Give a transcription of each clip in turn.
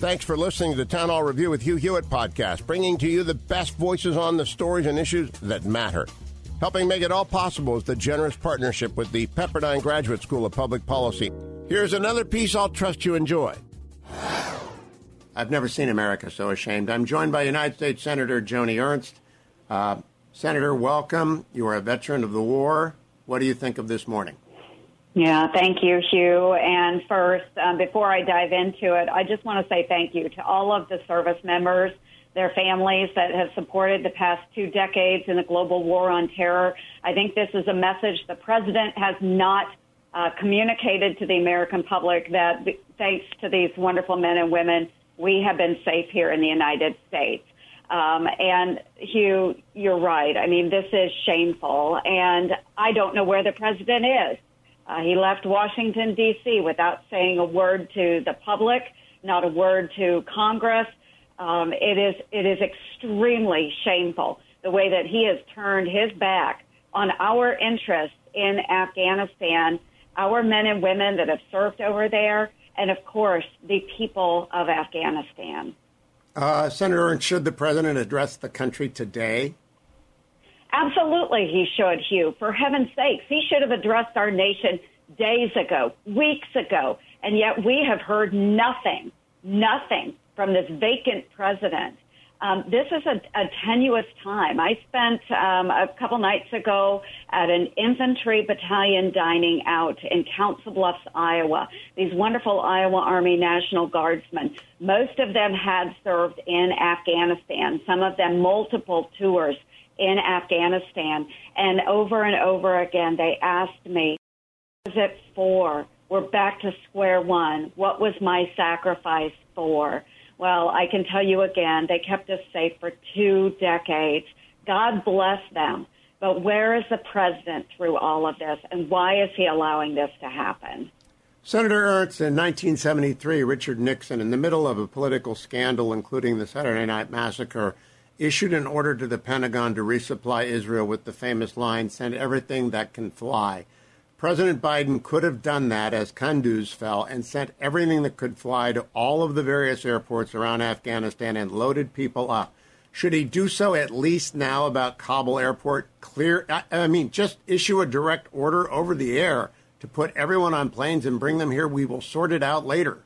Thanks for listening to the Town Hall Review with Hugh Hewitt podcast, bringing to you the best voices on the stories and issues that matter. Helping make it all possible is the generous partnership with the Pepperdine Graduate School of Public Policy. Here's another piece I'll trust you enjoy. I've never seen America so ashamed. I'm joined by United States Senator Joni Ernst. Uh, Senator, welcome. You are a veteran of the war. What do you think of this morning? Yeah, thank you, Hugh. And first, um, before I dive into it, I just want to say thank you to all of the service members, their families that have supported the past two decades in the global war on terror. I think this is a message the president has not uh, communicated to the American public that thanks to these wonderful men and women, we have been safe here in the United States. Um, and Hugh, you're right. I mean, this is shameful, and I don't know where the president is. Uh, he left Washington, D.C. without saying a word to the public, not a word to Congress. Um, it is it is extremely shameful the way that he has turned his back on our interests in Afghanistan, our men and women that have served over there, and of course the people of Afghanistan. Uh, Senator, should the president address the country today? Absolutely, he should, Hugh. For heaven's sakes, he should have addressed our nation days ago, weeks ago, and yet we have heard nothing, nothing from this vacant president. Um, this is a, a, tenuous time. I spent um, a couple nights ago at an infantry battalion dining out in Council Bluffs, Iowa. These wonderful Iowa Army National Guardsmen. Most of them had served in Afghanistan, some of them multiple tours in Afghanistan. And over and over again, they asked me, what was it for? We're back to square one. What was my sacrifice for? Well, I can tell you again, they kept us safe for two decades. God bless them. But where is the president through all of this, and why is he allowing this to happen? Senator Ernst, in 1973, Richard Nixon, in the middle of a political scandal, including the Saturday Night Massacre, issued an order to the Pentagon to resupply Israel with the famous line, send everything that can fly. President Biden could have done that as Kunduz fell and sent everything that could fly to all of the various airports around Afghanistan and loaded people up. Should he do so at least now about Kabul airport? Clear, I mean, just issue a direct order over the air to put everyone on planes and bring them here. We will sort it out later.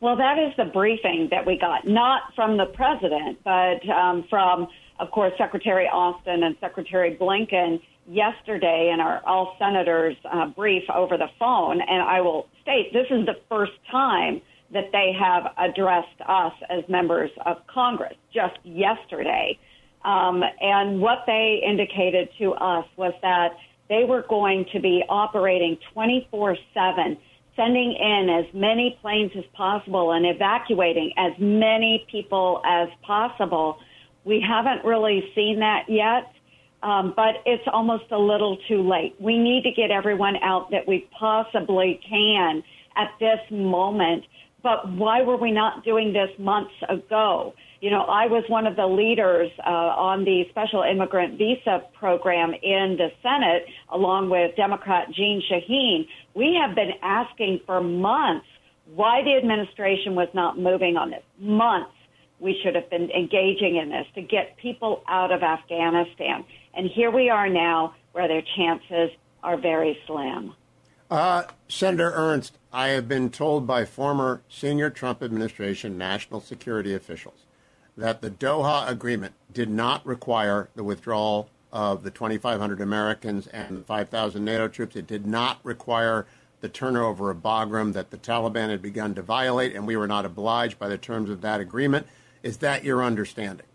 Well, that is the briefing that we got, not from the president, but um, from, of course, Secretary Austin and Secretary Blinken yesterday in our all senators uh, brief over the phone. And I will state this is the first time that they have addressed us as members of Congress just yesterday. Um, and what they indicated to us was that they were going to be operating 24 7 sending in as many planes as possible and evacuating as many people as possible. We haven't really seen that yet, um, but it's almost a little too late. We need to get everyone out that we possibly can at this moment. But why were we not doing this months ago? You know, I was one of the leaders uh, on the special immigrant visa program in the Senate, along with Democrat Jeanne Shaheen. We have been asking for months why the administration was not moving on this. Months we should have been engaging in this to get people out of Afghanistan. And here we are now where their chances are very slim. Uh, Senator Ernst, I have been told by former senior Trump administration national security officials that the Doha Agreement did not require the withdrawal of the 2,500 Americans and 5,000 NATO troops. It did not require the turnover of Bagram that the Taliban had begun to violate, and we were not obliged by the terms of that agreement. Is that your understanding?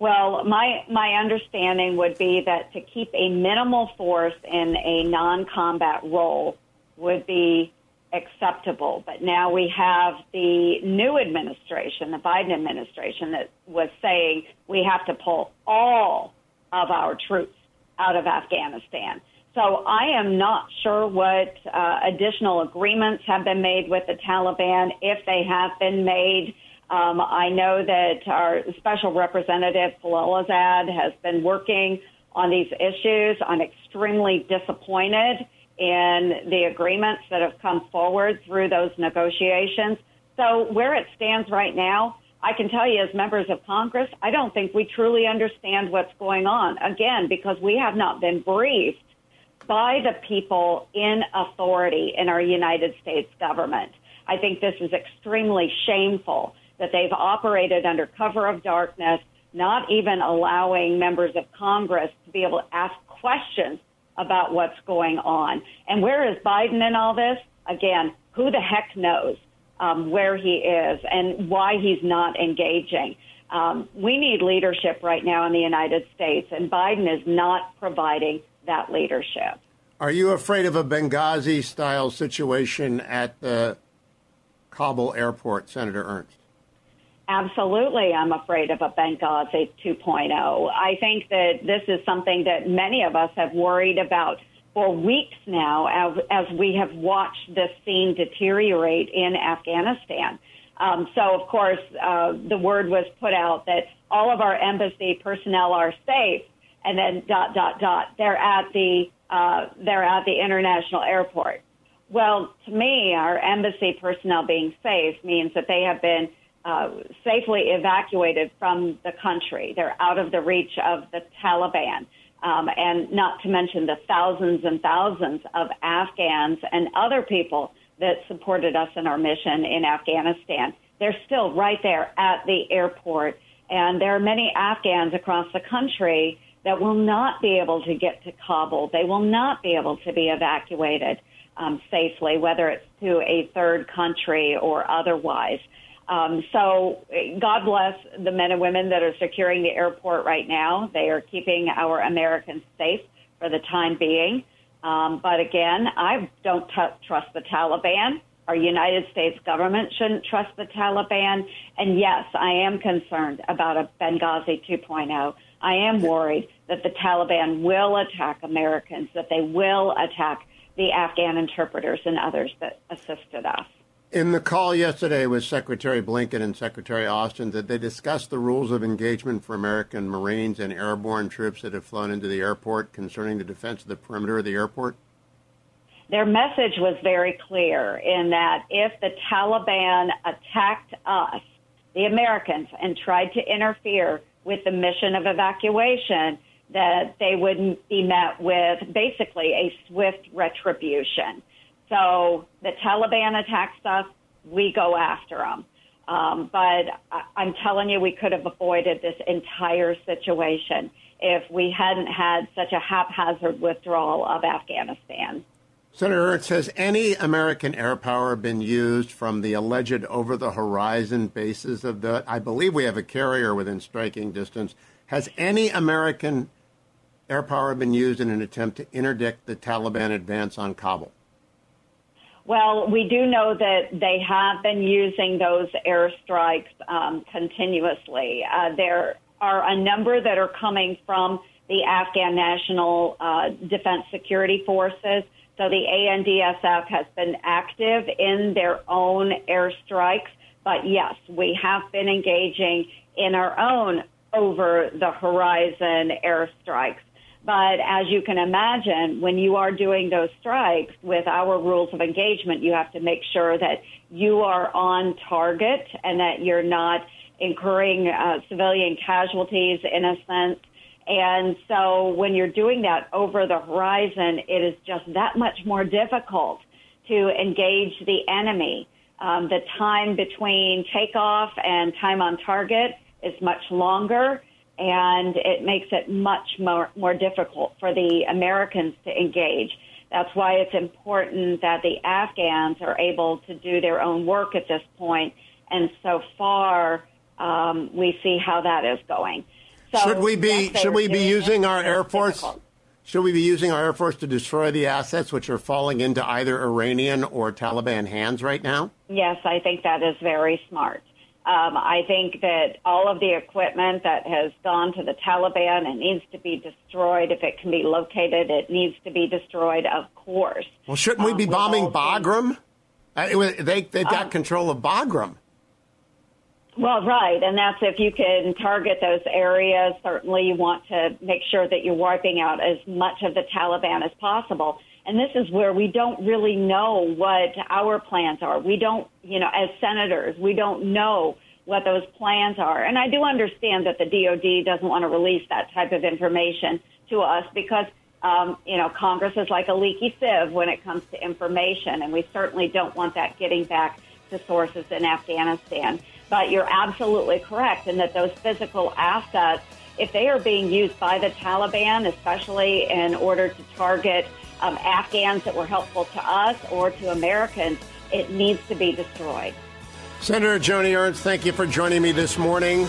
Well, my my understanding would be that to keep a minimal force in a non-combat role would be acceptable. But now we have the new administration, the Biden administration, that was saying we have to pull all of our troops out of Afghanistan. So I am not sure what uh, additional agreements have been made with the Taliban, if they have been made. Um, I know that our special representative Khalilzad has been working on these issues. I'm extremely disappointed in the agreements that have come forward through those negotiations. So where it stands right now, I can tell you as members of Congress, I don't think we truly understand what's going on. Again, because we have not been briefed by the people in authority in our United States government. I think this is extremely shameful that they've operated under cover of darkness, not even allowing members of Congress to be able to ask questions about what's going on. And where is Biden in all this? Again, who the heck knows um, where he is and why he's not engaging. Um, we need leadership right now in the United States, and Biden is not providing that leadership. Are you afraid of a Benghazi style situation at the Kabul airport, Senator Ernst? Absolutely, I'm afraid of a Benghazi 2.0. I think that this is something that many of us have worried about for weeks now as, as we have watched this scene deteriorate in Afghanistan. Um, so, of course, uh, the word was put out that all of our embassy personnel are safe, and then dot dot dot. They're at the uh, they're at the international airport. Well, to me, our embassy personnel being safe means that they have been uh, safely evacuated from the country. They're out of the reach of the Taliban. Um, and not to mention the thousands and thousands of Afghans and other people that supported us in our mission in Afghanistan. They're still right there at the airport. And there are many Afghans across the country that will not be able to get to Kabul. They will not be able to be evacuated um, safely, whether it's to a third country or otherwise. Um, so God bless the men and women that are securing the airport right now. They are keeping our Americans safe for the time being. Um, but again, I don't t- trust the Taliban. Our United States government shouldn't trust the Taliban. And yes, I am concerned about a Benghazi 2.0. I am worried that the Taliban will attack Americans, that they will attack the Afghan interpreters and others that assisted us. In the call yesterday with Secretary Blinken and Secretary Austin, did they discuss the rules of engagement for American Marines and airborne troops that have flown into the airport concerning the defense of the perimeter of the airport? Their message was very clear in that if the Taliban attacked us, the Americans, and tried to interfere with the mission of evacuation, that they would be met with basically a swift retribution. So the Taliban attacks us, we go after them. Um, but I'm telling you, we could have avoided this entire situation if we hadn't had such a haphazard withdrawal of Afghanistan. Senator Ernst, has any American air power been used from the alleged over the horizon bases of the? I believe we have a carrier within striking distance. Has any American air power been used in an attempt to interdict the Taliban advance on Kabul? Well, we do know that they have been using those airstrikes um, continuously. Uh, there are a number that are coming from the Afghan National uh, Defense Security Forces. So the ANDSF has been active in their own airstrikes. But yes, we have been engaging in our own over the horizon airstrikes. But as you can imagine, when you are doing those strikes with our rules of engagement, you have to make sure that you are on target and that you're not incurring uh, civilian casualties in a sense. And so when you're doing that over the horizon, it is just that much more difficult to engage the enemy. Um, the time between takeoff and time on target is much longer and it makes it much more, more difficult for the Americans to engage. That's why it's important that the Afghans are able to do their own work at this point. and so far um, we see how that is going. So, should we be yes, should we be using our air force? Difficult. Should we be using our Air Force to destroy the assets which are falling into either Iranian or Taliban hands right now? Yes, I think that is very smart. Um, I think that all of the equipment that has gone to the Taliban and needs to be destroyed. If it can be located, it needs to be destroyed, of course. Well, shouldn't we be um, bombing Bagram? Uh, they, they've got um, control of Bagram. Well, right, and that's if you can target those areas. Certainly, you want to make sure that you're wiping out as much of the Taliban as possible. And this is where we don't really know what our plans are. We don't, you know, as senators, we don't know what those plans are. And I do understand that the DOD doesn't want to release that type of information to us because, um, you know, Congress is like a leaky sieve when it comes to information, and we certainly don't want that getting back to sources in Afghanistan. But you're absolutely correct in that those physical assets, if they are being used by the Taliban, especially in order to target um, Afghans that were helpful to us or to Americans, it needs to be destroyed. Senator Joni Ernst, thank you for joining me this morning.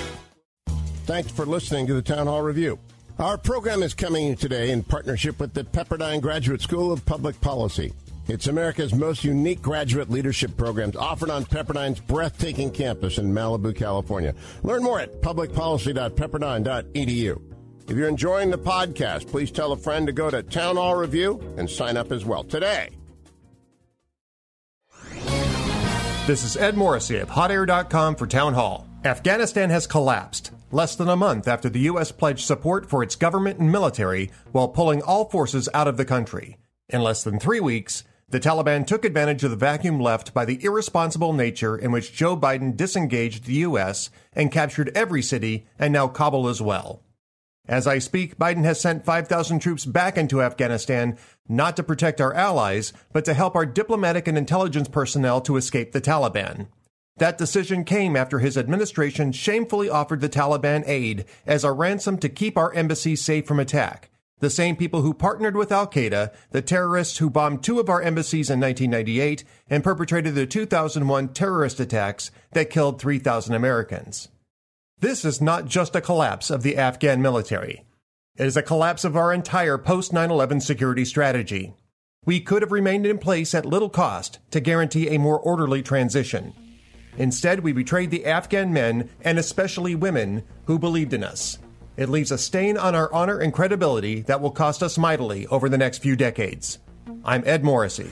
Thanks for listening to the Town Hall Review. Our program is coming today in partnership with the Pepperdine Graduate School of Public Policy. It's America's most unique graduate leadership programs offered on Pepperdine's breathtaking campus in Malibu, California. Learn more at publicpolicy.pepperdine.edu. If you're enjoying the podcast, please tell a friend to go to Town Hall Review and sign up as well today. This is Ed Morrissey of HotAir.com for Town Hall. Afghanistan has collapsed less than a month after the U.S. pledged support for its government and military while pulling all forces out of the country. In less than three weeks, the Taliban took advantage of the vacuum left by the irresponsible nature in which Joe Biden disengaged the U.S. and captured every city and now Kabul as well. As I speak, Biden has sent 5,000 troops back into Afghanistan, not to protect our allies, but to help our diplomatic and intelligence personnel to escape the Taliban. That decision came after his administration shamefully offered the Taliban aid as a ransom to keep our embassies safe from attack the same people who partnered with Al Qaeda, the terrorists who bombed two of our embassies in 1998 and perpetrated the 2001 terrorist attacks that killed 3,000 Americans. This is not just a collapse of the Afghan military. It is a collapse of our entire post 9 11 security strategy. We could have remained in place at little cost to guarantee a more orderly transition. Instead, we betrayed the Afghan men and especially women who believed in us. It leaves a stain on our honor and credibility that will cost us mightily over the next few decades. I'm Ed Morrissey.